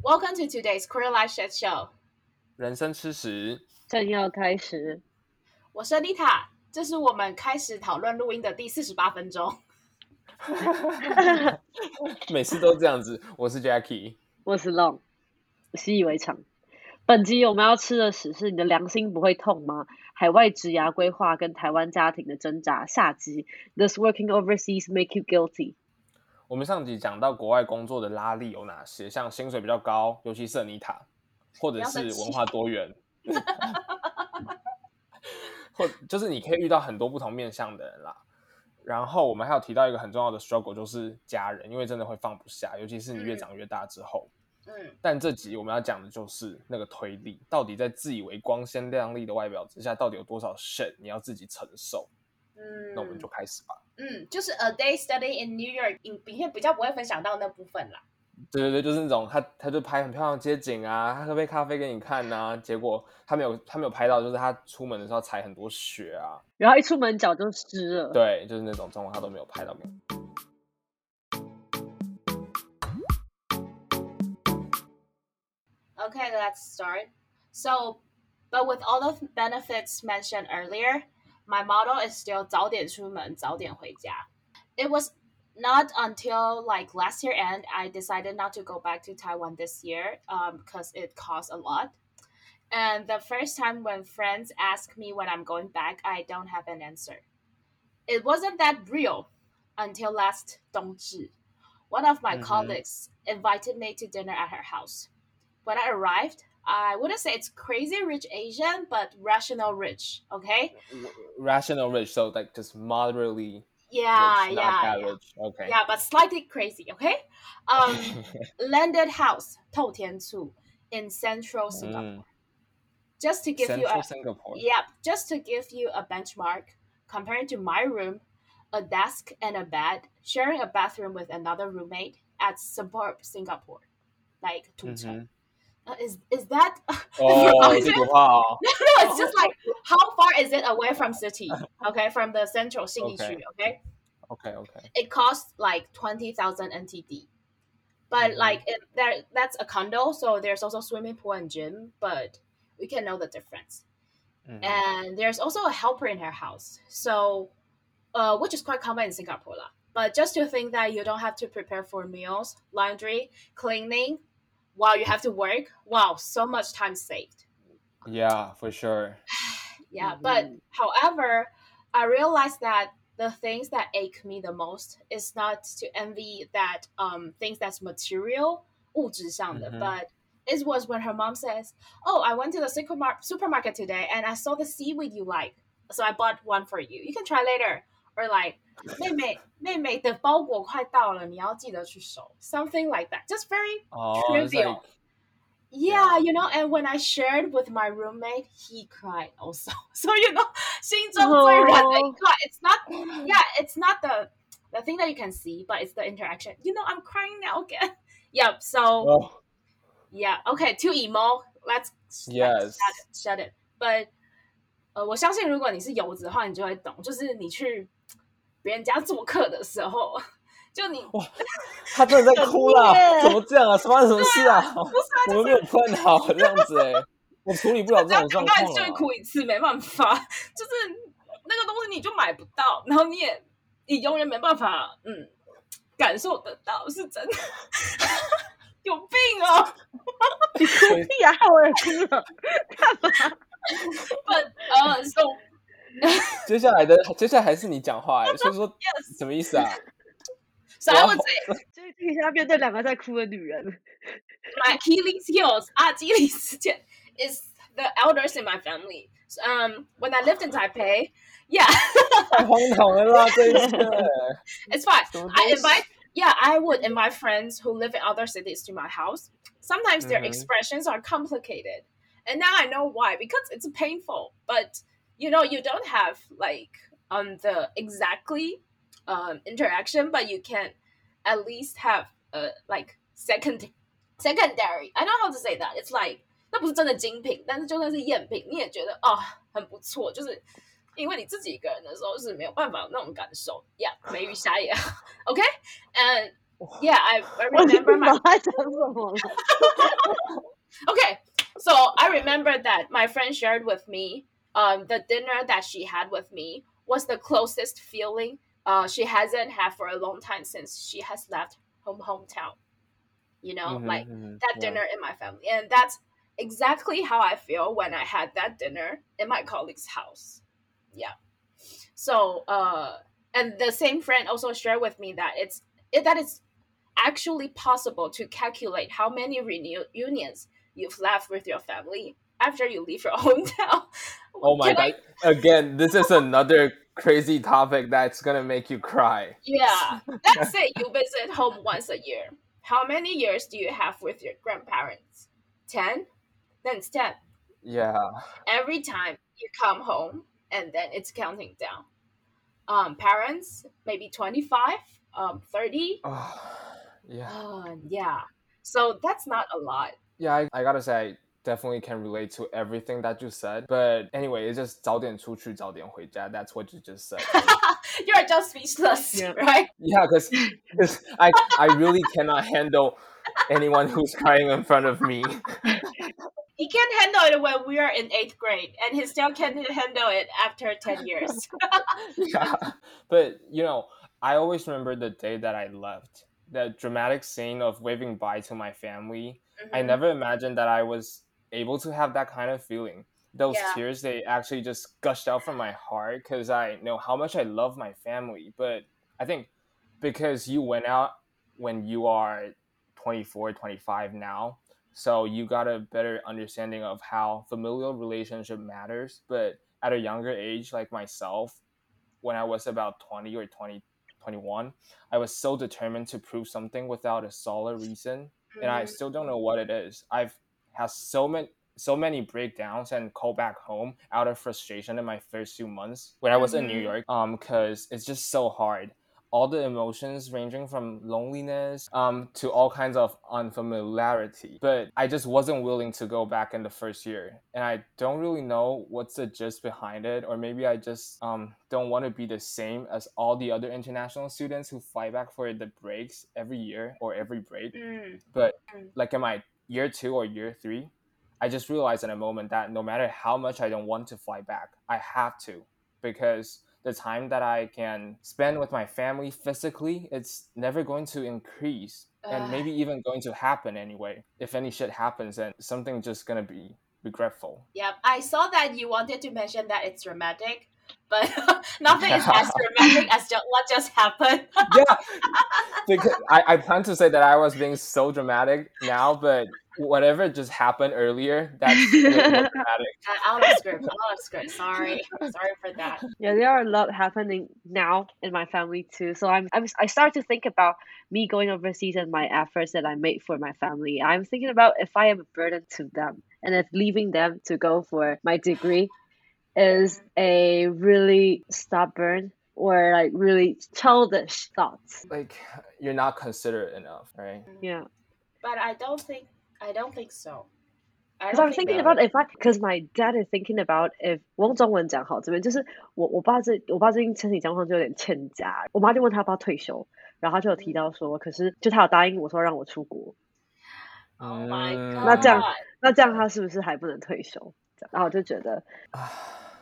Welcome to today's Queer Life Shit Show。人生吃屎，正要开始，我是 Anita，这是我们开始讨论录音的第四十八分钟。每次都这样子。我是 Jackie，我是 Long，习以为常。本集我们要吃的屎是你的良心不会痛吗？海外职涯规划跟台湾家庭的挣扎。下集，Does working overseas make you guilty？我们上集讲到国外工作的拉力有哪些，像薪水比较高，尤其是尼塔，或者是文化多元，或就是你可以遇到很多不同面向的人啦。然后我们还有提到一个很重要的 struggle，就是家人，因为真的会放不下，尤其是你越长越大之后。嗯，但这集我们要讲的就是那个推力，到底在自以为光鲜亮丽的外表之下，到底有多少 shit 你要自己承受？嗯，那我们就开始吧。嗯，就是 A Day Study in New York 影片比较不会分享到那部分啦。对对对，就是那种他他就拍很漂亮的街景啊，他喝杯咖啡给你看呐、结果他没有他没有拍到，就是他出门的时候踩很多雪啊，然后一出门脚就湿了。对，就是那种状况他都没有拍到。Okay, let's start. So, but with all the benefits mentioned earlier, my motto is still 早点出门,早点回家. It was not until like last year end I decided not to go back to Taiwan this year um, because it costs a lot. And the first time when friends ask me when I'm going back, I don't have an answer. It wasn't that real until last 冬至. One of my Mhm. colleagues invited me to dinner at her house when I arrived, I wouldn't say it's crazy rich Asian, but rational rich. Okay. rational rich, so like just moderately. Yeah, rich, yeah, yeah. Rich. Okay. Yeah, but slightly crazy. Okay. Um, landed house, Tou in central mm. Singapore. Mm. Just to give central you a Singapore. Yep. Just to give you a benchmark, compared to my room, a desk and a bed, sharing a bathroom with another roommate at suburb Singapore, like Tungcheng. Mm-hmm. Uh, is is that? Oh, is no, no, it's just like how far is it away from city? Okay, from the central city okay. Okay. Okay. Okay. It costs like twenty thousand NTD, but mm-hmm. like it, there, that's a condo, so there's also swimming pool and gym, but we can know the difference. Mm-hmm. And there's also a helper in her house, so uh, which is quite common in Singapore, lah. But just to think that you don't have to prepare for meals, laundry, cleaning, while you have to work, wow, so much time saved. Yeah, for sure. Yeah, but Mhm. however, I realized that the things that ache me the most is not to envy that um things that's material, 物质上的, Mhm. but it was when her mom says, "Oh, I went to the supermarket supermarket today and I saw the seaweed you like, so I bought one for you. You can try later." Or like, 妹妹妹妹的包裹快到了，你要记得去收. Something like that. Just very 哦，it's trivial. like Yeah, Yeah. you know, and when I shared with my roommate, he cried also. So you know, 心中最软的一块. It's not, yeah, it's not the the thing that you can see, but it's the interaction. You know, I'm crying now again. Yep. So 哦 yeah, okay, too emo. Let's, let's Yes. shut it, shut it. But 呃，我相信如果你是游子的话，你就会懂，就是你去 别人家做客的时候，就你他真的在哭啦！怎么这样啊？发生什么事啊？不是啊，我们没有 plan 好这样子哎，我处理不了这种状况啊。哭一次，没办法，就是那个东西你就买不到，然后你也你永远没办法嗯感受得到，是真的，有病哦！你哭屁啊！我也哭了，干嘛？笨呃，so 接下来的接下来还是你讲话哎，所以说 yes，什么意思啊？ so I would say 所以听一下面对两个在哭的女人， my Achilles heels 阿基里斯腱 is the elders in my family. Um, when I lived in Taipei, yeah, 太荒唐了啦，这一次。 it's fine. 什么 I 东西 invite, yeah, I would invite friends who live in other cities to my house. Sometimes their Mhm. expressions are complicated, and now I know why because it's painful. But you know, you don't have like um the exactly um interaction, but you can at least have a like second secondary. I don't know how to say that. It's like 那不是真的精品，但是就算是赝品，你也觉得哦很不错，就是因为你自己一个人的时候是没有办法有那种感受呀，梅雨虾也 OK，and Yeah, I, I remember my 我在讲什么了 okay so i remember that my friend shared with me Um, the dinner that she had with me was the closest feeling uh, she hasn't had for a long time since she has left home hometown you know Mhm, like mhm, that yeah. dinner in my family. And that's exactly how i feel when i had that dinner in my colleague's house. Yeah. So uh and the same friend also shared with me that it's it, that it's actually possible to calculate how many reunions you've left with your family after you leave your hometown. Oh my Can I- god! Again, this is another crazy topic that's gonna make you cry. yeah. Let's say you visit home once a year. How many years do you have with your grandparents? 10? Then it's 10. Yeah. Every time you come home, and then it's counting down. Um, parents, maybe 25, um, 30. yeah. Uh, yeah. So that's not a lot. Yeah, I, I gotta say, definitely can relate to everything that you said. But anyway, it's just 早点出去,早点回家. That's what you just said. You're just speechless, Yeah. right? yeah, because I, I really cannot handle anyone who's crying in front of me. He can handle it when we are in eighth grade, and he still can handle it after 10 years. yeah. But, you know, I always remember the day that I left. The dramatic scene of waving bye to my family. I Mhm. never imagined that I was able to have that kind of feeling. Those Yeah. tears, they actually just gushed out from my heart because I know how much I love my family. But I think because you went out when you are 24, 25 now, so you got a better understanding of how familial relationship matters. But at a younger age, like myself, when I was about 20 or 20, 21, I was so determined to prove something without a solid reason and I Mhm. still don't know what it is. I've had so many so many breakdowns and call back home out of frustration in my first few months when I was in New Mhm. York. Um, because it's just so hard. All the emotions ranging from loneliness um to all kinds of unfamiliarity. But I just wasn't willing to go back in the first year. And I don't really know what's the gist behind it, or maybe I just um don't want to be the same as all the other international students who fly back for the breaks every year or every break Mm. but Mm. like am my year two or year three i just realized in a moment that no matter how much i don't want to fly back i have to because the time that i can spend with my family physically it's never going to increase and maybe even going to happen anyway if any shit happens then something just gonna be regretful. Yep, I saw that you wanted to mention that it's dramatic, but nothing is as dramatic as ju- what just happened. yeah because I, I plan to say that i was being so dramatic now but whatever just happened earlier that's way more dramatic Uh, out of script, out of script. Sorry, sorry for that. Yeah, there are a lot happening now in my family too. So I'm, I'm I start to think about me going overseas and my efforts that I made for my family. I'm thinking about if I am a burden to them and if leaving them to go for my degree is a really stubborn or like really childish thoughts. like you're not considerate enough right Yeah. But I don't think I don't think so. I Because don't I'm think thinking that- about if I, because my dad is thinking about if 我用中文讲好，这边就是我我爸这我爸最近身体状况就有点欠佳，我妈就问他要不要退休，然后他就有提到说，可是就他有答应我说让我出国， Oh my 嗯 god！那这样那这样他是不是还不能退休？这样然后我就觉得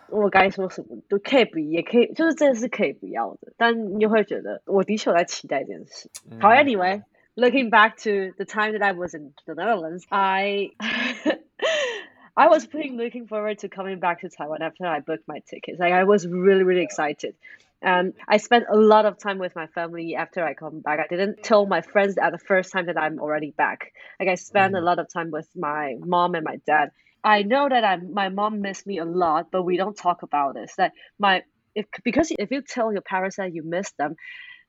我该说什么都可以不也可以，就是真的是可以不要的，但你又会觉得我的确有在期待这件事。好 Mm. anyway, looking back to the time that I was in the Netherlands, I I was pretty looking forward to coming back to Taiwan after I booked my tickets. Like I was really, really excited. And I spent a lot of time with my family after I come back. I didn't tell my friends at the first time that I'm already back. Like I spent a Mhm. lot of time with my mom and my dad. I know that I my mom missed me a lot, but we don't talk about this. That my if because if you tell your parents that you miss them,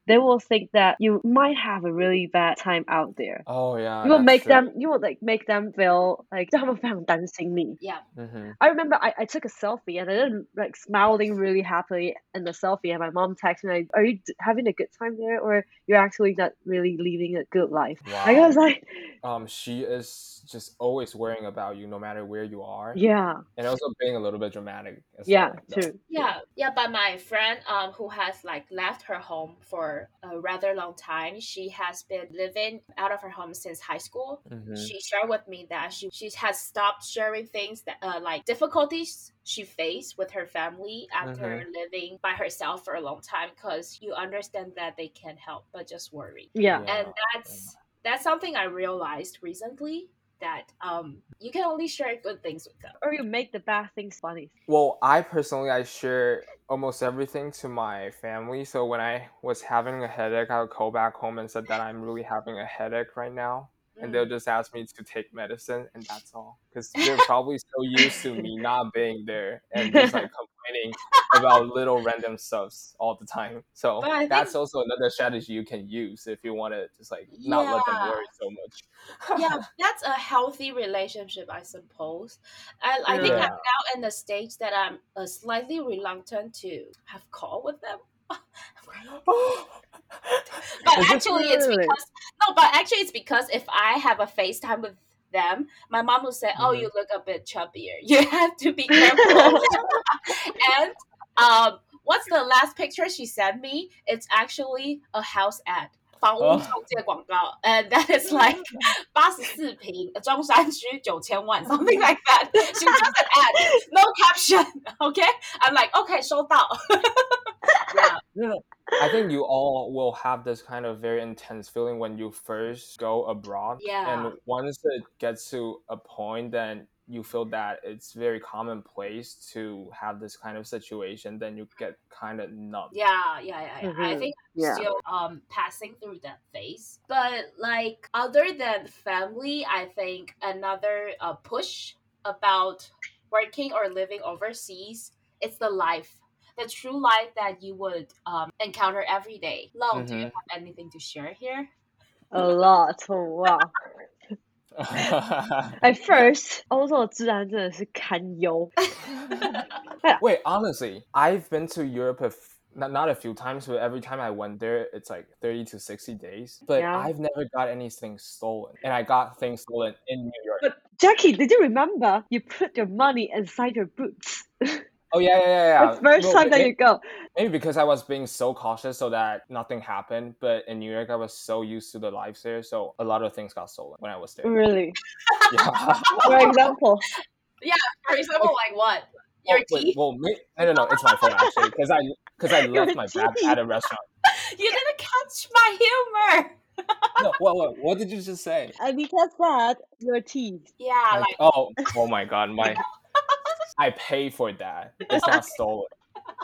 they will think that you might have a really bad time out there. Oh yeah. You will that's make true. them you will like make them feel like 他们非常担心你。 Yeah. Mhm. I remember I, I took a selfie and I didn't like smiling really happily in the selfie and my mom texted me like, Are you d- having a good time there or you're actually not really living a good life? I Wow. was like, Um, she is just always worrying about you no matter where you are, Yeah, and also being a little bit dramatic. As yeah, well. No. true. Yeah, yeah, but my friend um who has like left her home for for a rather long time. She has been living out of her home since high school. Mhm. She shared with me that she she has stopped sharing things that uh, like difficulties she faced with her family after living by herself for a long time because you understand that they can't help but just worry. Yeah. Yeah. And that's that's something I realized recently that um you can only share good things with them. Or you make the bad things funny. Well, I personally I share almost everything to my family. So when I was having a headache, I would call back home and said that I'm really having a headache right now. And they'll mm. just ask me to take medicine, and that's all. Because they're probably so used to me not being there and just like complaining about little random stuffs all the time. So I think- that's also another strategy you can use if you want to just like not let them worry so much. yeah, that's a healthy relationship, I suppose. And I think I'm now in the stage that I'm uh, slightly reluctant to have call with them. But actually, it's because no. But actually, it's because if I have a FaceTime with them, my mom will say, "Oh, Mhm. you look a bit chubbier. You have to be careful." and um, what's the last picture she sent me? It's actually a house ad. 房屋 Oh. 中介广告 and that is like 八十四平中山区九千万 something like that she just an ad no caption okay I'm like okay 收到 yeah No, no. I think you all will have this kind of very intense feeling when you first go abroad. Yeah. And once it gets to a point, then you feel that it's very commonplace to have this kind of situation, then you get kind of numb. Yeah, yeah, yeah. yeah. I Mhm. think I'm Yeah. still um passing through that phase. But like other than family, I think another uh, push about working or living overseas is the life the true life that you would um, encounter every day. Lo, mm-hmm. do you mm-hmm. have anything to share here? A lot. Wow. At first, Wait, honestly, I've been to Europe a f- not, not a few times, but every time I went there, it's like 30 to 60 days. But yeah. I've never got anything stolen. And I got things stolen in New York. But Jacky, did you remember? You put your money inside your boots. Oh, yeah, yeah, yeah. yeah. the first Well, time that may- you go. Maybe because I was being so cautious so that nothing happened. But in New York, I was so used to the lives there. So a lot of things got stolen when I was there. Really? Yeah. For example, Yeah. For example, like what? Oh, your Oh, wait, teeth? well, may- no, no, no, it's my fault actually because I because I Your left my bag at a restaurant. You didn't catch my humor. No, what, what, what did you just say? and because that, your teeth. Yeah, Like, like oh, oh my god, my I pay for that. It's not stolen.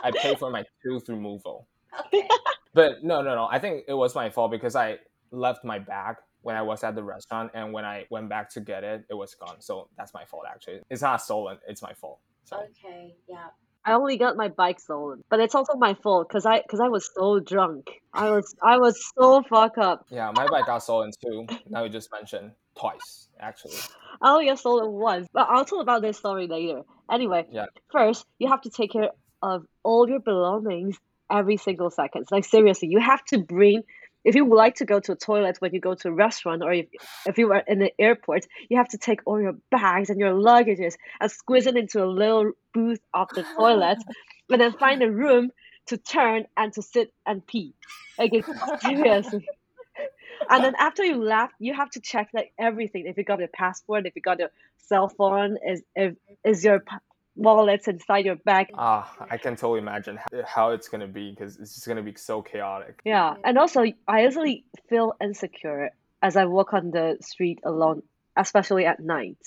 I pay for my tooth removal. okay. But no, no, no. I think it was my fault because I left my bag when I was at the restaurant, and when I went back to get it, it was gone. So that's my fault. Actually, it's not stolen. It's my fault. So Okay, yeah. I only got my bike stolen, but it's also my fault because I because I was so drunk. I was I was so fucked up. yeah, my bike got stolen too. Now you just mentioned twice, actually. I only got stolen once, but I'll talk about this story later. Anyway, Yeah. first you have to take care of all your belongings every single second. Like seriously, you have to bring. If you would like to go to a toilet when you go to a restaurant, or if, if you are in the airport, you have to take all your bags and your luggages and squeeze it into a little booth of the toilet, and then find a room to turn and to sit and pee. Like it's seriously. And then after you left, you have to check like everything. If you got your passport, if you got your cell phone, is if is your wallets inside your bag. Ah, I can totally imagine how, it's gonna be because it's just gonna be so chaotic. Yeah, and also I usually feel insecure as I walk on the street alone, especially at night.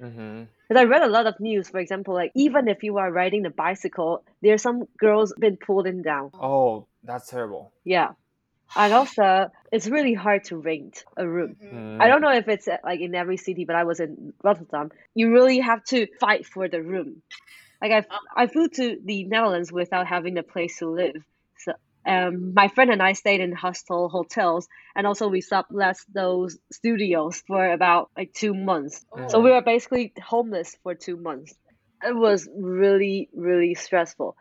Mm-hmm. Because I read a lot of news, for example, like even if you are riding a bicycle, there's some girls been pulled in down. Oh, that's terrible. Yeah, and also it's really hard to rent a room. Mm. I don't know if it's like in every city, but I was in Rotterdam. You really have to fight for the room. Like I, Oh. I flew to the Netherlands without having a place to live. So um, my friend and I stayed in hostel hotels, and also we sublet those studios for about like two months. So we were basically homeless for two months. It was really, really stressful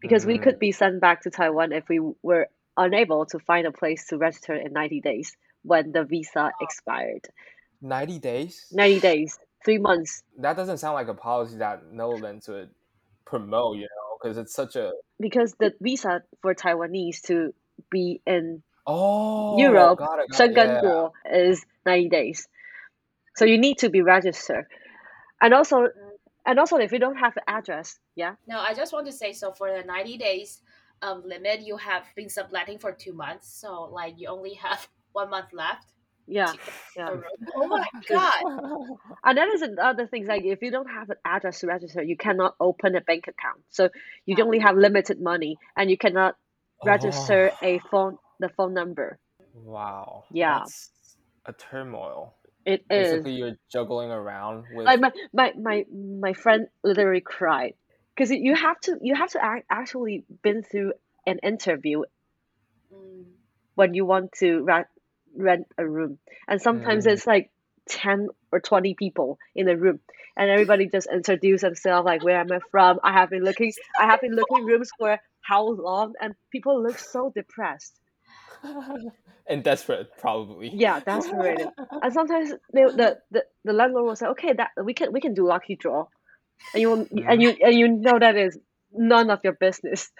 because we Mhm. could be sent back to Taiwan if we were unable to find a place to register in 90 days when the visa expired. 90 days? 90 days, three months. That doesn't sound like a policy that Netherlands would promote, you know, because it's such a. Because the visa for Taiwanese to be in Oh, Europe, got it, got it. Schengen Yeah. Is 90 days. So you need to be registered. And also and also if you don't have the address, yeah. No, I just want to say so for the 90 days um, limit, you have been subletting for two months. So, like, you only have one month left. Yeah. Yeah. Oh my God. And that is another thing like if you don't have an address to register, you cannot open a bank account. So you only have limited money and you cannot register Oh, a phone the phone number. wow. Yeah. That's a turmoil. It is Basically, you're juggling around with. like my my my, my friend literally cried because you have to you have to act, actually been through an interview Mm. when you want to rent rent a room. And sometimes Mm. it's like 10 or 20 people in a room. And everybody just introduce themselves like where am i from. I have been looking i have been looking rooms for how long? And people look so depressed. And desperate, probably. yeah that's right and sometimes they, the, the the landlord will say okay that we can we can do lucky draw and you and you and you know that is none of your business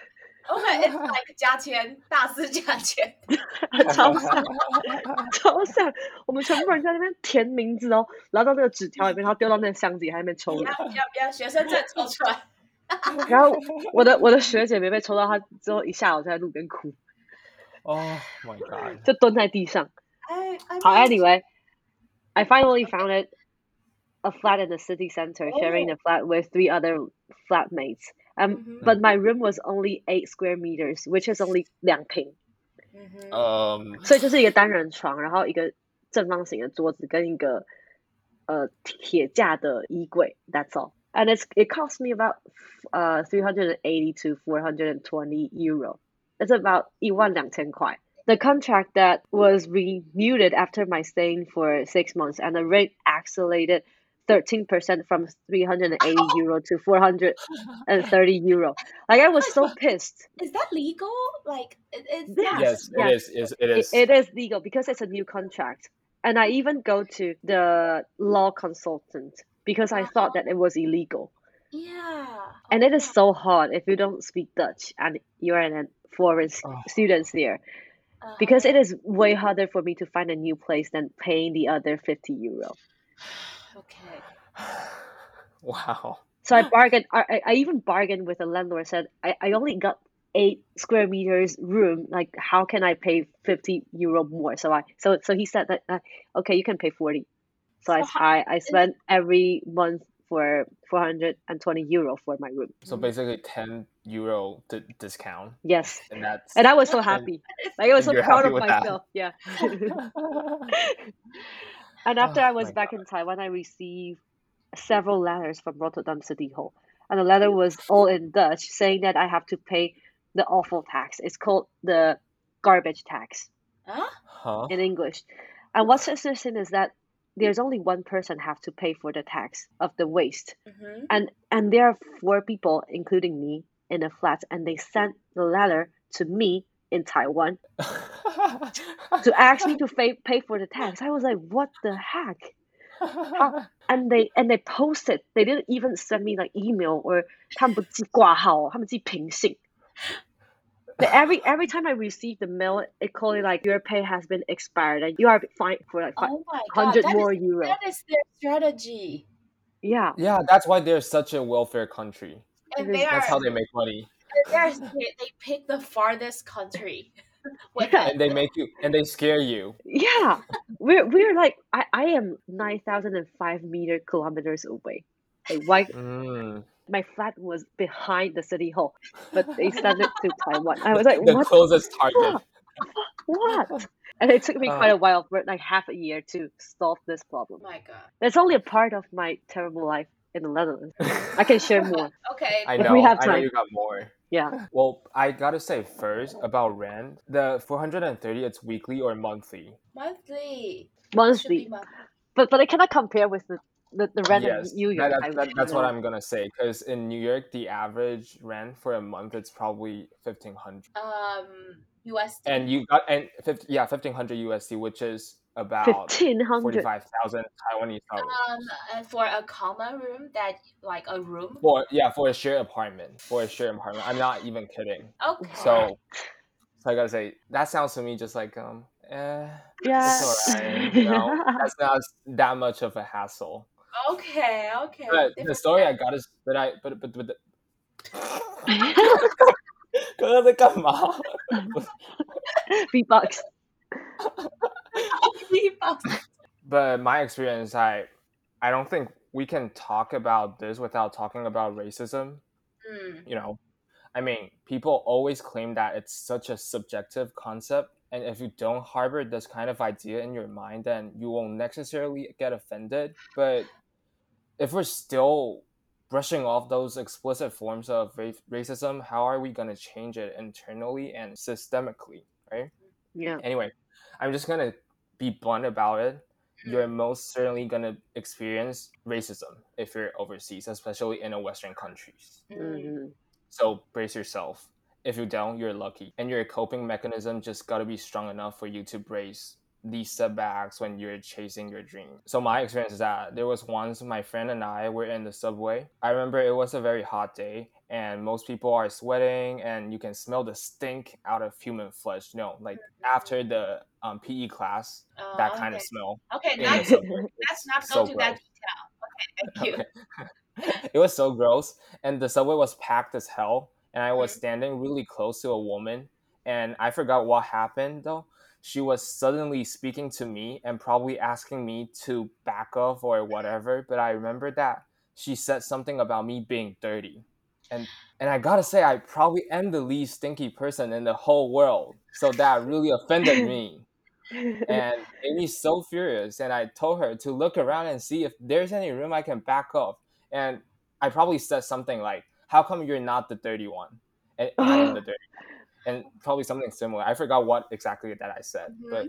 Okay, it's like 加签，大肆加签。超像超像我们全部人在那边填名字哦然后到那个纸条里面然后丢到那个箱子里还在那边抽要要要学生证抽出来。然后我的我的学姐没被抽到，她之后一下午就在路边哭，Oh my god. 就蹲在地上。好，anyway, I finally found it a flat in the city center, sharing the flat with three other flatmates. Um, Mhm. but my room was only eight square meters, which is only 两平，嗯哼 Um. 所以就是一个单人床，然后一个正方形的桌子跟一个呃铁架的衣柜。That's all. And it's it cost me about uh 380 to 420 euro. It's about 一万两千块. The contract that was renewed after my staying for six months, and the rate accelerated 13% from 380 euro to 430 euro. Like I was so pissed. Is that legal? Like, it, it's Yes. Yes, yes. it is. is it It, is. it is legal because it's a new contract. And I even go to the law consultant because I thought that it was illegal. Yeah. And it is so hard if you don't speak Dutch and you're an foreign s- Oh. students there Uh, because it is way harder for me to find a new place than paying the other 50 euro. Okay. wow. So I bargained. I, I- I even bargained with the landlord. Said I, I only got eight square meters room. Like how can I pay fifty euro more? So I so so he said that uh, okay, you can pay forty. So I how- I, I spent every month for four hundred and twenty euro for my room. So basically, 10 euro di- discount, Yes, and that's. and I was so happy. Like I was so proud of with that. myself. Yeah. And after Oh I was my back in Taiwan, I received several letters from Rotterdam City Hall. And the letter was all in Dutch saying that I have to pay the awful tax. It's called the garbage tax Huh? huh? in English. And what's interesting is that there's only one person have to pay for the tax of the waste. Mm-hmm. And and there are four people, including me, in a flat, and they sent the letter to me in Taiwan to ask me to pay pay for the tax. I was like, what the heck? and they and they posted. They didn't even send me like email or 他们不寄挂号，他们寄平信。But every every time I receive the mail, it called it like your pay has been expired and you are fined for like Oh my god. hundred that more is- euro. that is their strategy. Yeah, yeah, that's why they're such a welfare country. And It they is- are That's how they make money, they're, they, they pick the farthest country Yeah. and they make you, and they scare you. yeah. We're we're like I, I am nine thousand and five meter kilometers away. Like why Mm. my flat was behind the city hall, but they sent it to Taiwan. I was like, the what? closest target. What? And it took me quite a while, for like half a year, to solve this problem. Oh my god. That's only a part of my terrible life in the Netherlands. I can share more. Okay. I If know. we have time. I know time. you got more. Yeah. Well, I gotta say first about rent. The 430, it's weekly or monthly. monthly. Monthly. monthly. But but I cannot compare with the, the, the rent yes, in New York. that- I- that- that's what. I'm gonna say. Because in New York, the average rent for a month it's probably 1500, Um, USD. and you got and 50, yeah 1500 USD, which is about 1500. 45,000 Taiwanese dollars. um, and for a common room, that like a room. For yeah, for a shared apartment, for a shared apartment. I'm not even kidding. Okay. So, So I gotta say that sounds to me just like um, eh, Yeah. it's alright. You know, that's not that much of a hassle. Okay, okay. But the Different story I got is, but I, but but but. the- 刚刚在干嘛？ Beatbox. but my experience i i don't think we can talk about this without talking about racism. Mm, you know i mean people always claim that it's such a subjective concept and if you don't harbor this kind of idea in your mind then you won't necessarily get offended. But if we're still brushing off those explicit forms of ra- racism how are we going to change it internally and systemically right? Yeah. anyway i'm just to be blunt about it you're most certainly to experience racism if you're overseas, especially in a Western countries. mm. hmm So brace yourself. If you don't, you're lucky. And your coping mechanism just got to be strong enough for you to brace these setbacks when you're chasing your dream. So my experience is that there was once my friend and I were in the subway. I remember it was a very hot day and most people are sweating and you can smell the stink out of human flesh. Know, like after the um, PE class, Uh, that kind of smell. Okay, not, let's not So go to that detail. Okay, thank you. it was so gross and the subway was packed as hell and i was Mhm. standing really close to a woman and i forgot what happened though she was suddenly speaking to me and probably asking me to back off or whatever but i remember that she said something about me being dirty and and i gotta say i probably am the least stinky person in the whole world so that really offended me and made me so furious. And I told her to look around and see if there's any room I can back off. And I probably said something like, "How come you're not the dirty one, and I am the dirty?" One? And probably something similar. I forgot what exactly that I said, but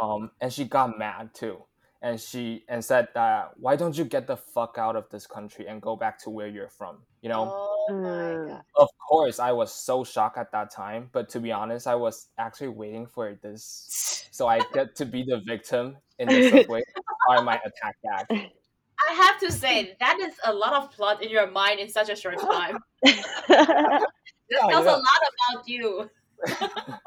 um, and she got mad too, and she and said that why don't you get the fuck out of this country and go back to where you're from? You know, Oh my Mm. god. of course I was so shocked at that time, but to be honest, I was actually waiting for this so I get to be the victim in the subway. I might attack back. I have to say that is a lot of plot in your mind in such a short time. This Yeah, tells know. a lot about you.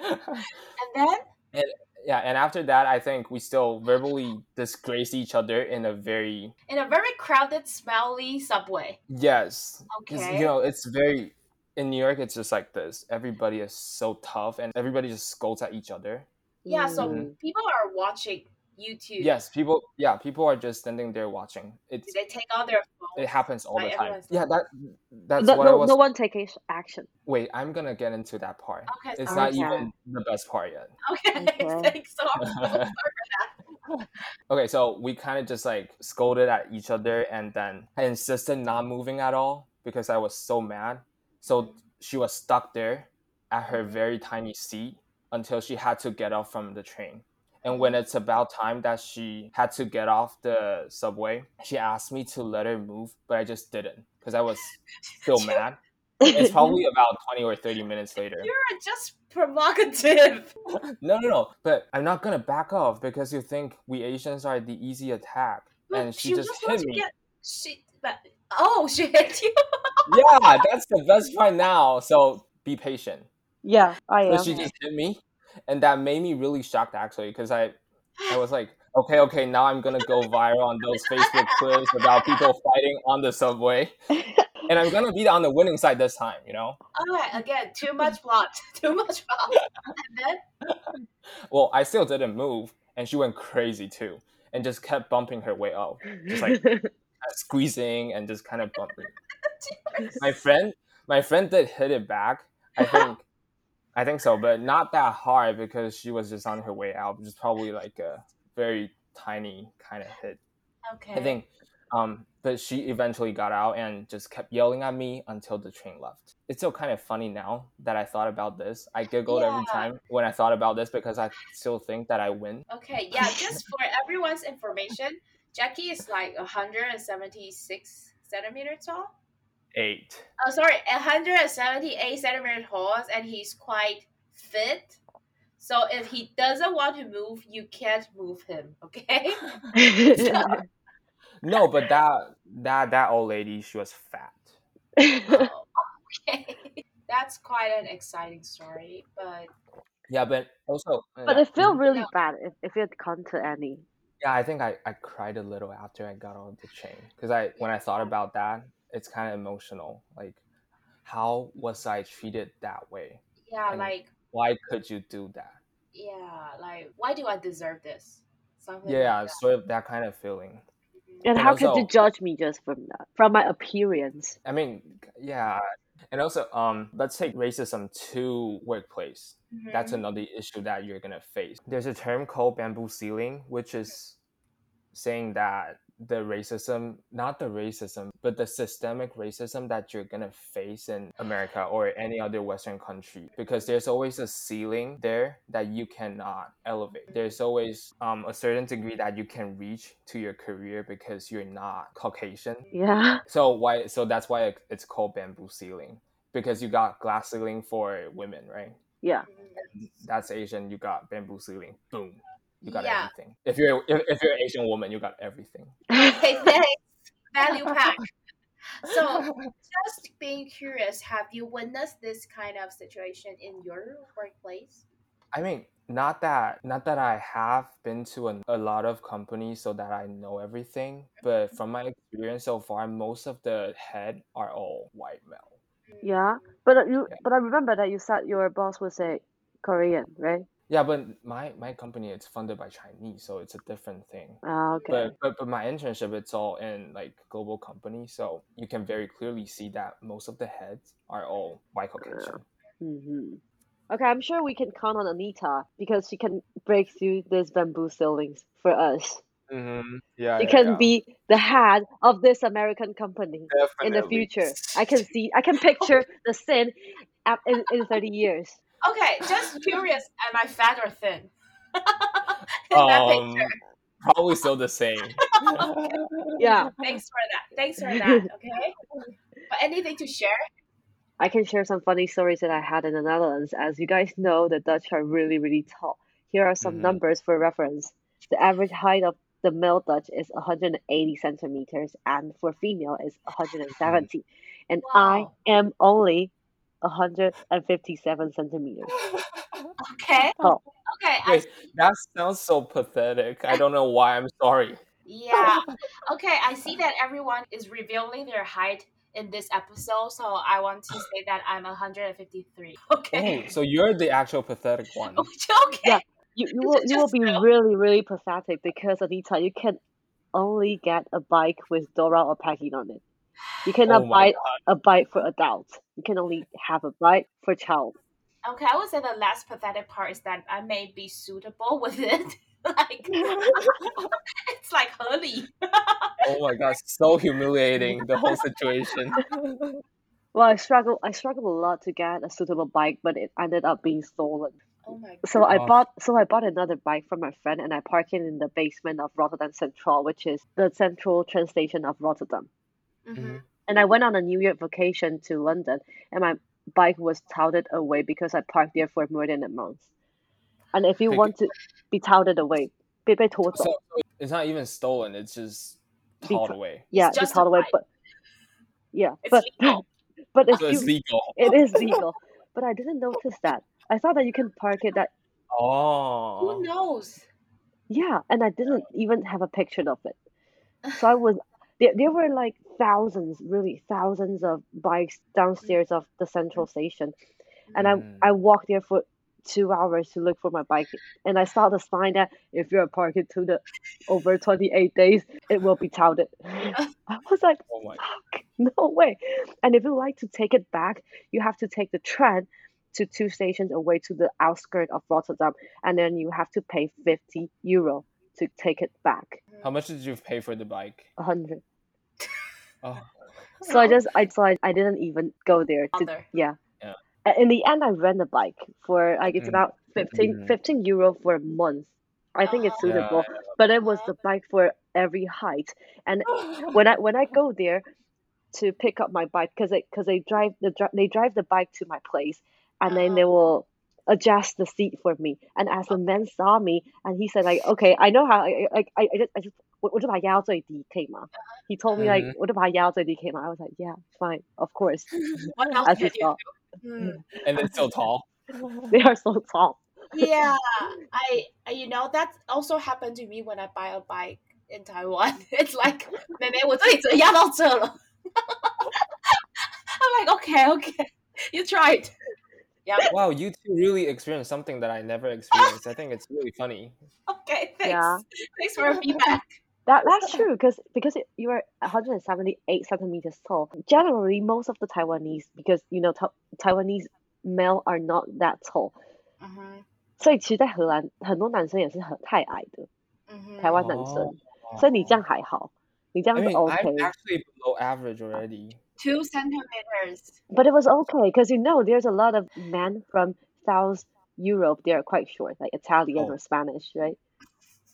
And then yeah, and after that, I think we still verbally disgrace each other in a very in a very crowded, smelly subway. Yes. Okay. you know, it's very in New York. It's just like this. Everybody is so tough, and everybody just scolds at each other. Yeah, so Mm. people are watching YouTube. Yes, people. Yeah, people are just standing there watching. It's They take out their phones. it happens all the time. Yeah, that that's no, what I was. no one take ac- action. Wait, I'm gonna get into that part. Okay, It's sorry. not Okay. even the best part yet. Okay, Okay. thanks so much. okay, so we kind of just like scolded at each other, and then I insisted not moving at all because I was so mad. So she was stuck there at her very tiny seat until she had to get off from the train. And when it's about time that she had to get off the subway, she asked me to let her move, but I just didn't because I was still mad. It's probably about 20 or 30 minutes later. You're just provocative. No, no, no. But I'm not gonna back off because you think we Asians are the easy attack, But and she, just wants hit me. Get, she, but, oh, she hit you. Yeah, that's the best part now. So be patient. yeah, I So am. she just hit me, and that made me really shocked actually because I, I was like, okay, okay, now I'm gonna go viral on those Facebook clips about people fighting on the subway, and I'm gonna be on the winning side this time. You know. All right, again, too much plot. Too much plot. And then, Well, I still didn't move, and she went crazy too, and just kept bumping her way up, just like squeezing and just kind of bumping. my friend my friend did hit it back i think i think so but not that hard because she was just on her way out which is probably like a very tiny kind of hit okay. i think um but she eventually got out and just kept yelling at me until the train left. It's still kind of funny now that i thought about this. I giggled every time when i thought about this because i still think that i win. Okay, yeah, just for everyone's information, Jacky is like 176 centimeters tall. Eight Oh, sorry, 178 centimeter tall, and he's quite fit. So if he doesn't want to move, you can't move him. Okay. no but that that that old lady she was fat Oh, okay. That's quite an exciting story, but Yeah, but also, uh, But yeah, it felt really No. bad if, if it come to any. yeah, I think I, I cried a little after I got on the chain because I when I thought about that, it's kind of emotional. Like, how was I treated that way? yeah, And like Why could you do that? yeah, like why do I deserve this? Something Yeah, like sort of that kind of feeling. And And how could you judge me just from that? From my appearance. I mean, yeah, and also, um, let's take racism to workplace. That's Mhm. another issue that you're gonna face. There's a term called bamboo ceiling, which is saying that the racism, not the racism, but the systemic racism that you're gonna face in America or any other Western country, because there's always a ceiling there that you cannot elevate. There's always um, a certain degree that you can reach to your career because you're not Caucasian. Yeah. So why? So that's why it's called bamboo ceiling because you got glass ceiling for women, right? Yeah. That's Asian. You got bamboo ceiling. Boom. You got Yeah. everything. If you're if, if you're an Asian woman, you got everything. Okay, thanks. Value pack. So, just being curious, have you witnessed this kind of situation in your workplace? I mean, not that not that I have been to a, a lot of companies so that I know everything, but from my experience so far, most of the head are all white male. Yeah. But uh, you Yeah. but I remember that you said your boss was a Korean, right? Yeah, but my my company it's funded by Chinese, so it's a different thing. Ah, okay. But, but but my internship it's all in like global companies, so you can very clearly see that most of the heads are all white Caucasian. hmm Okay, I'm sure we can count on Anita because she can break through these bamboo ceilings for us. Mm-hmm. Yeah, She yeah, can yeah. be the head of this American company in the future. I can see, I can picture the sin in, in 30 years. Okay, just curious, am I fat or thin? in that Um, picture. probably still the same. Yeah, Thanks for that. Thanks for that. Okay. But anything to share? I can share some funny stories that I had in the Netherlands. As you guys know, the Dutch are really, really tall. Here are some Mhm. numbers for reference. The average height of the male Dutch is 180 centimeters, and for female is 170. And I am only 157 centimeters Okay. tall. Okay. I, that sounds so pathetic. I don't know why. I'm sorry. yeah. Okay. I see that everyone is revealing their height in this episode, so I want to say that I'm 153. Okay. Oh, so you're the actual pathetic one. okay. Yeah. You, you will you will be real? really really pathetic because Anita, you can only get a bike with Dora or Peppa on it. You cannot Oh my buy a bike for adults. You can only have a bike for child. Okay, I would say the last pathetic part is that I may be suitable with it. like it's like Hurley. Oh my god, so humiliating the whole situation. Well, I struggle I struggled a lot to get a suitable bike, but it ended up being stolen. Oh my So I bought so I bought another bike from my friend and I parked it in the basement of Rotterdam Central, which is the central train station of Rotterdam. Mm-hmm. mm-hmm. And I went on a New Year vacation to London, and my bike was touted away because I parked there for more than a month. And if you want to be touted away, be, be so it's not even stolen; it's just hauled away. Yeah, it's, just hauled away, but yeah, it's but legal. but so it's legal. it is legal. But I didn't notice that. I thought that you can park it that. Oh. Who knows? Yeah, and I didn't even have a picture of it, so I was there. There were like thousands, really thousands of bikes downstairs of the central station, and Mm. I I walked there for two hours to look for my bike, and I saw the sign that if you're parked to the over 28 days, it will be touted. I was like, Oh fuck, no way. And if you like to take it back, you have to take the train to two stations away to the outskirts of Rotterdam, and then you have to pay 50 euro to take it back. How much did you pay for the bike? 100. Oh. So I just I so I, I didn't even go there to Bother. yeah. Yeah. In the end, I rent a bike for like it's Mm. about 15, Mm. 15 euro for a month. I think it's Uh-huh. suitable, Yeah. but it was the bike for every height. And when I when I go there to pick up my bike, because they because they drive the dri- they drive the bike to my place, and then they will adjust the seat for me. And as the man saw me, and he said like, okay, I know how I I I, I just I just 我我就把它压到最低，可以吗？He told me like Mhm. 我就把它压到最低，可以吗？I was like yeah, fine, of course. What else As can you you saw. Mm. and then so tall. they are so tall. yeah, I I- you know that also happened to me when I buy a bike in Taiwan. It's like 妹妹，我这里只能压到这了。I'm like, okay, okay, you tried. Yeah, Wow, you two really experienced something that I never experienced. I think it's really funny. okay, thanks. Yeah. Thanks for the feedback. That that's true because because it, you are 178 centimeters tall. Generally, most of the Taiwanese because you know Ta- Taiwanese male are not that tall， Mhm, 所以其实，在荷兰很多男生也是很太矮的， mhm. 台湾男生， Oh. 所以你这样还好，你这样 I 是 mean, OK。 I'm actually below average already. Two centimeters. But it was okay because you know there's a lot of men from South Europe. They are quite short, like Italian Oh. or Spanish, right?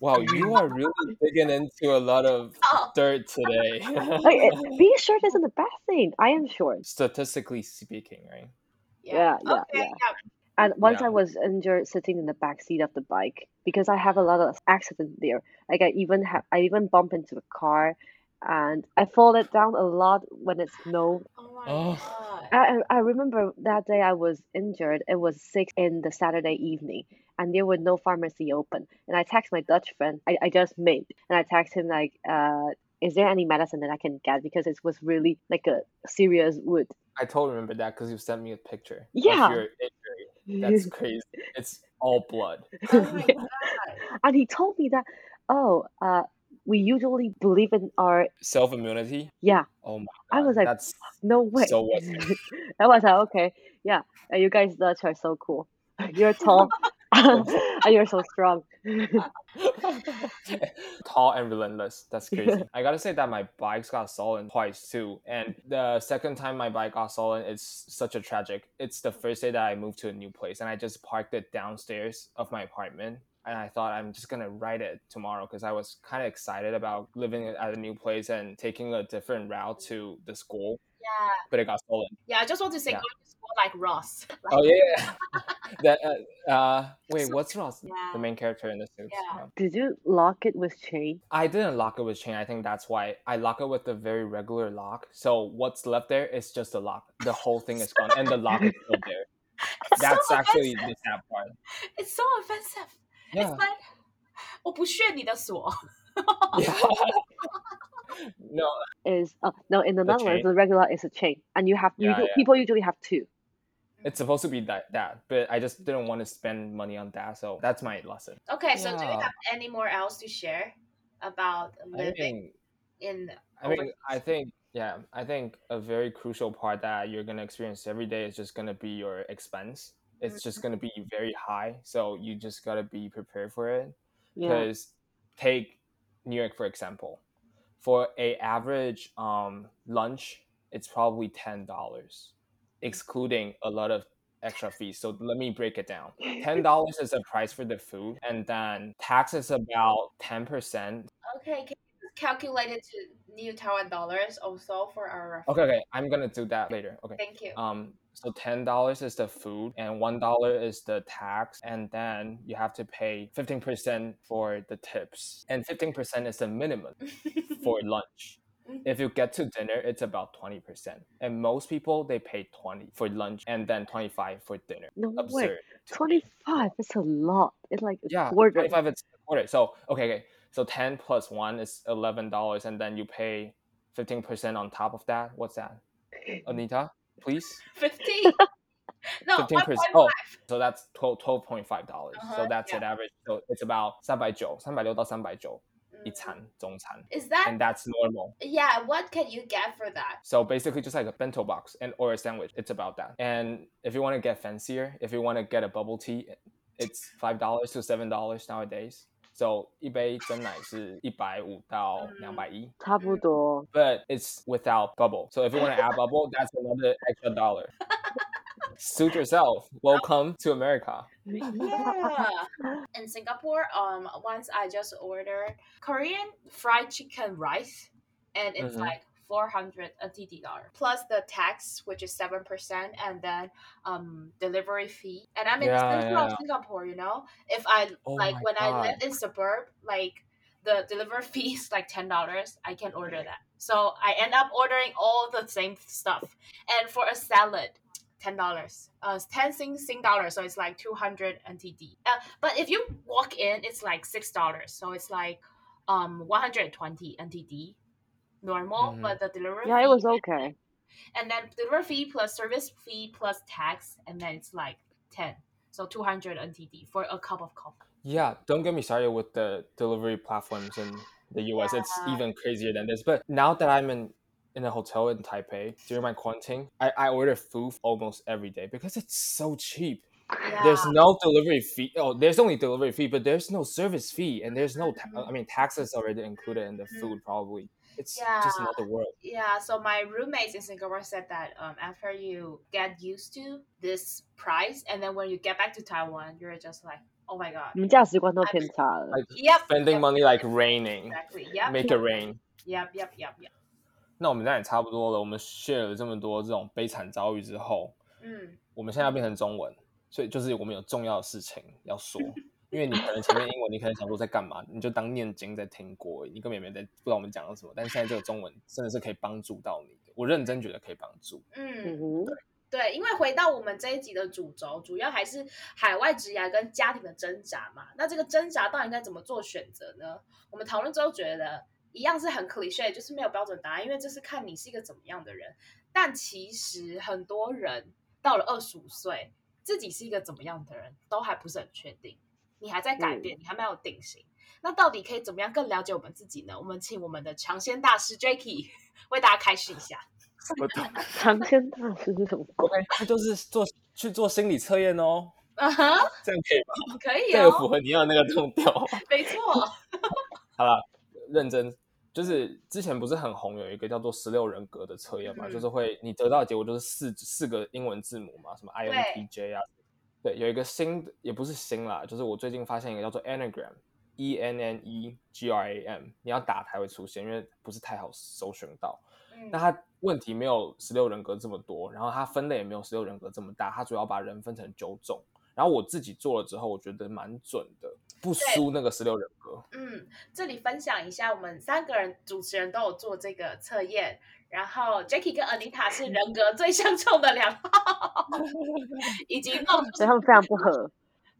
Wow, you are really digging into a lot of Oh, dirt today. Like it- being short isn't a bad thing. I am short, Statistically speaking, right? Yeah, yeah, okay, yeah. and once Yeah. I was injured sitting in the back seat of the bike because I have a lot of accident there. Like I even have, I even bump into a car, and I fall it down a lot when it snowed. Oh my Oh. god. I, I I remember that day I was injured. It was six in the Saturday evening, and there was no pharmacy open. And I text my Dutch friend I, I just made, and I text him like, uh, "Is there any medicine that I can get because it was really like a serious wound." I totally remember that because you sent me a picture Yeah. of your injury. That's crazy. It's all blood. Oh my god. and he told me that, oh, uh, we usually believe in our Self immunity. yeah. Oh my I was like, that's No way. So what's I was like, okay, yeah, you guys Dutch are so cool. You're tall and you're so strong. tall and relentless. That's crazy. I gotta say that my bikes got stolen twice too. And the second time my bike got stolen, it's such a tragic. It's the first day that I moved to a new place and I just parked it downstairs of my apartment. And I thought I'm just gonna write it tomorrow because I was kind of excited about living at a new place and taking a different route to the school, Yeah. but it got stolen. Yeah, I just want to say Yeah. going to school like Ross. Like, Oh yeah, that uh, uh wait, what's Ross? Yeah. The main character in the suits. Yeah. Did you lock it with chain? I didn't lock it with chain. I think that's why I lock it with a very regular lock. So what's left there is just the lock. The whole thing is gone, and the lock is still there. It's That's so actually offensive. the sad part. It's so offensive Yeah. It's like 我不屑你的锁。 yeah. no, Is uh, no in the The Netherlands chain? the regular is a chain, and you have Yeah, usually, yeah. people usually have two. it's supposed to be that that, but I just didn't want to spend money on that. So that's my lesson. Okay, so do you Yeah. have any more else to share about I living mean, in? I mean, overseas? I think yeah, I think a very crucial part that you're gonna experience every day is just gonna be your expense. it's just gonna be very high, so you just gotta be prepared for it. Yeah. because take New York for example. For a average um, lunch, it's probably ten dollars, excluding a lot of extra fees. So let me break it down. Ten dollars is the price for the food, and then tax is about ten percent. Okay, can you calculate it to New Taiwan dollars also for our? Reference? Okay, okay, I'm gonna do that later. Okay. Thank you. Um, so ten dollars is the food, and one dollar is the tax, and then you have to pay fifteen percent for the tips, and fifteen percent is the minimum for lunch. Mm-hmm. If you get to dinner, it's about twenty percent, and most people they pay twenty for lunch and then twenty five for dinner. No way. Absurd. Twenty five. It's a lot. It's like a Yeah, quarter. twenty five is a quarter. So okay, okay. So ten plus one is eleven dollars, and then you pay fifteen percent on top of that. What's that, Anita? Please. Fifteen. No, Fifteen one percent. point Oh, so that's twelve twelve point five dollars. Uh-huh, So that's yeah. an average. So it's about 三百九，三百六到三百九一 Mm. 餐中餐 Is that and that's normal. yeah? What can you get for that? So basically, just like a bento box and or a sandwich. It's about that. And if you want to get fancier, if you want to get a bubble tea, it's five dollars to seven dollars nowadays. So 一杯真奶是一百五到两百一。差不多。 but it's without bubble. So if you want to add bubble, that's another extra dollar. Suit yourself. Welcome to America. Yeah. In Singapore, um, once I just ordered Korean fried chicken rice, and it's Mhm. like 400 NTD dollar plus the tax, which is seven percent, and then um delivery fee. And I'm in the Yeah, center yeah. Singapore, you know. If I Oh like when I live in suburb, like the delivery fee is like ten dollars. I can order that. So I end up ordering all the same stuff. And for a salad, ten dollars. Uh, ten Sing Sing dollars, so it's like two hundred NTD. Uh, but if you walk in, it's like six dollars, so it's like um one hundred twenty NTD normal. Mhm. But the delivery Yeah, it was okay. and then delivery fee plus service fee plus tax, and then it's like ten, so two hundred NTD for a cup of coffee. Yeah, don't get me started with the delivery platforms in the US. It's even crazier than this. But now that I'm in in a hotel in Taipei during my quarantine, I, I order food almost every day because it's so cheap. Yeah. There's no delivery fee. Oh, there's only delivery fee, but there's no service fee, and there's no. Ta- Mhm. I mean, taxes already included in the Mhm. food. Probably, it's Yeah. just another world. Yeah, so my roommates in Singapore said that um, after you get used to this price, and then when you get back to Taiwan, you're just like, oh my god. 你们价值观都偏差了。 Like Yep. spending yep, money like raining, Exactly. Yep. make it rain. Yep. Yep. Yep. Yep. 那我们现在也差不多了。我们 share 了这么多这种悲惨遭遇之后，嗯，我们现在要变成中文，所以就是我们有重要的事情要说。 因为你可能前面英文，你可能想说在干嘛，你就当念经在听过而已，你根本也没在不知道我们讲了什么。但是现在这个中文真的是可以帮助到你的，我认真觉得可以帮助。嗯对，因为回到我们这一集的主轴，主要还是海外职涯跟家庭的挣扎嘛。那这个挣扎到底应该怎么做选择呢？我们讨论之后觉得一样是很 cliche，就是没有标准答案，因为这是看你是一个怎么样的人。但其实很多人到了二十五岁，自己是一个怎么样的人，都还不是很确定。你还在改变，你还没有定型。那到底可以怎么样更了解我们自己呢？我们请我们的尝鲜大师 Jacky 为大家开示一下。我懂 尝鲜大师是什么？鬼？他就是做去做心理测验哦，啊哈，这样可以吗？可以这个符哦，合你要的那个痛调。没错。好了，认真，就是之前不是很红，有一个叫做十六人格的测验嘛，嗯就是会你得到的结果就是四四个英文字母嘛，什么 INTJ 啊，对，有一个新的也不是新啦，就是我最近发现一个叫做 Enneagram，E N N E G R A M，你要打才会出现，因为不是太好搜寻到。嗯那它问题没有十六人格这么多，然后它分类也没有十六人格这么大，它主要把人分成九种。然后我自己做了之后，我觉得蛮准的，不输那个十六人格。嗯，这里分享一下，我们三个人主持人都有做这个测验，然后 Jackie 跟 Anita 是人格最相冲的两号，以及 Long 所以他们非常不合。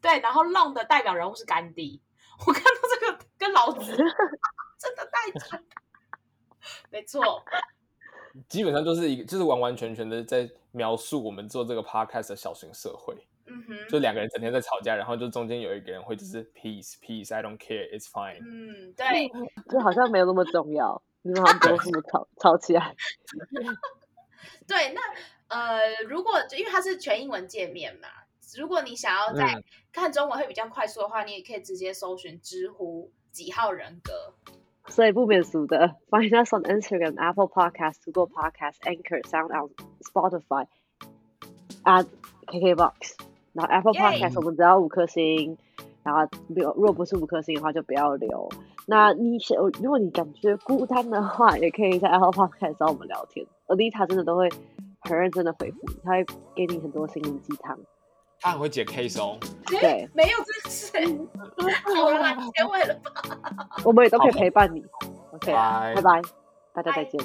对，然后 Long 的代表人物是甘地。我看到这个跟老子 真的太准，没错，基本上就是一个，就是完完全全的在描述我们做这个 podcast 的小型社会，嗯哼，就两个人整天在吵架，然后就中间有一个人会就是 peace peace I don't care it's fine，嗯，对，就好像没有那么重要，你们好像不用 这么吵吵起来。对，那呃，如果因为它是全英文界面嘛，如果你想要在嗯看中文会比较快速的话，你也可以直接搜寻知乎几号人格。所以不免俗的，find us on Instagram, Apple Podcast, Google Podcast, Anchor, SoundOut, Spotify, at KKBox。然后 Apple Podcast 我们只要五颗星，然后如果不是五颗星的话就不要留。那你想，如果你感觉孤单的话，也可以在 Apple Podcast 找我们聊天。Alita 真的都会很认真的回复你，他会给你很多心灵鸡汤。他很会解 case 哦。对，没有这个事，好了，结尾了吧？我们也都可以陪伴你。OK，拜拜拜，大家再见。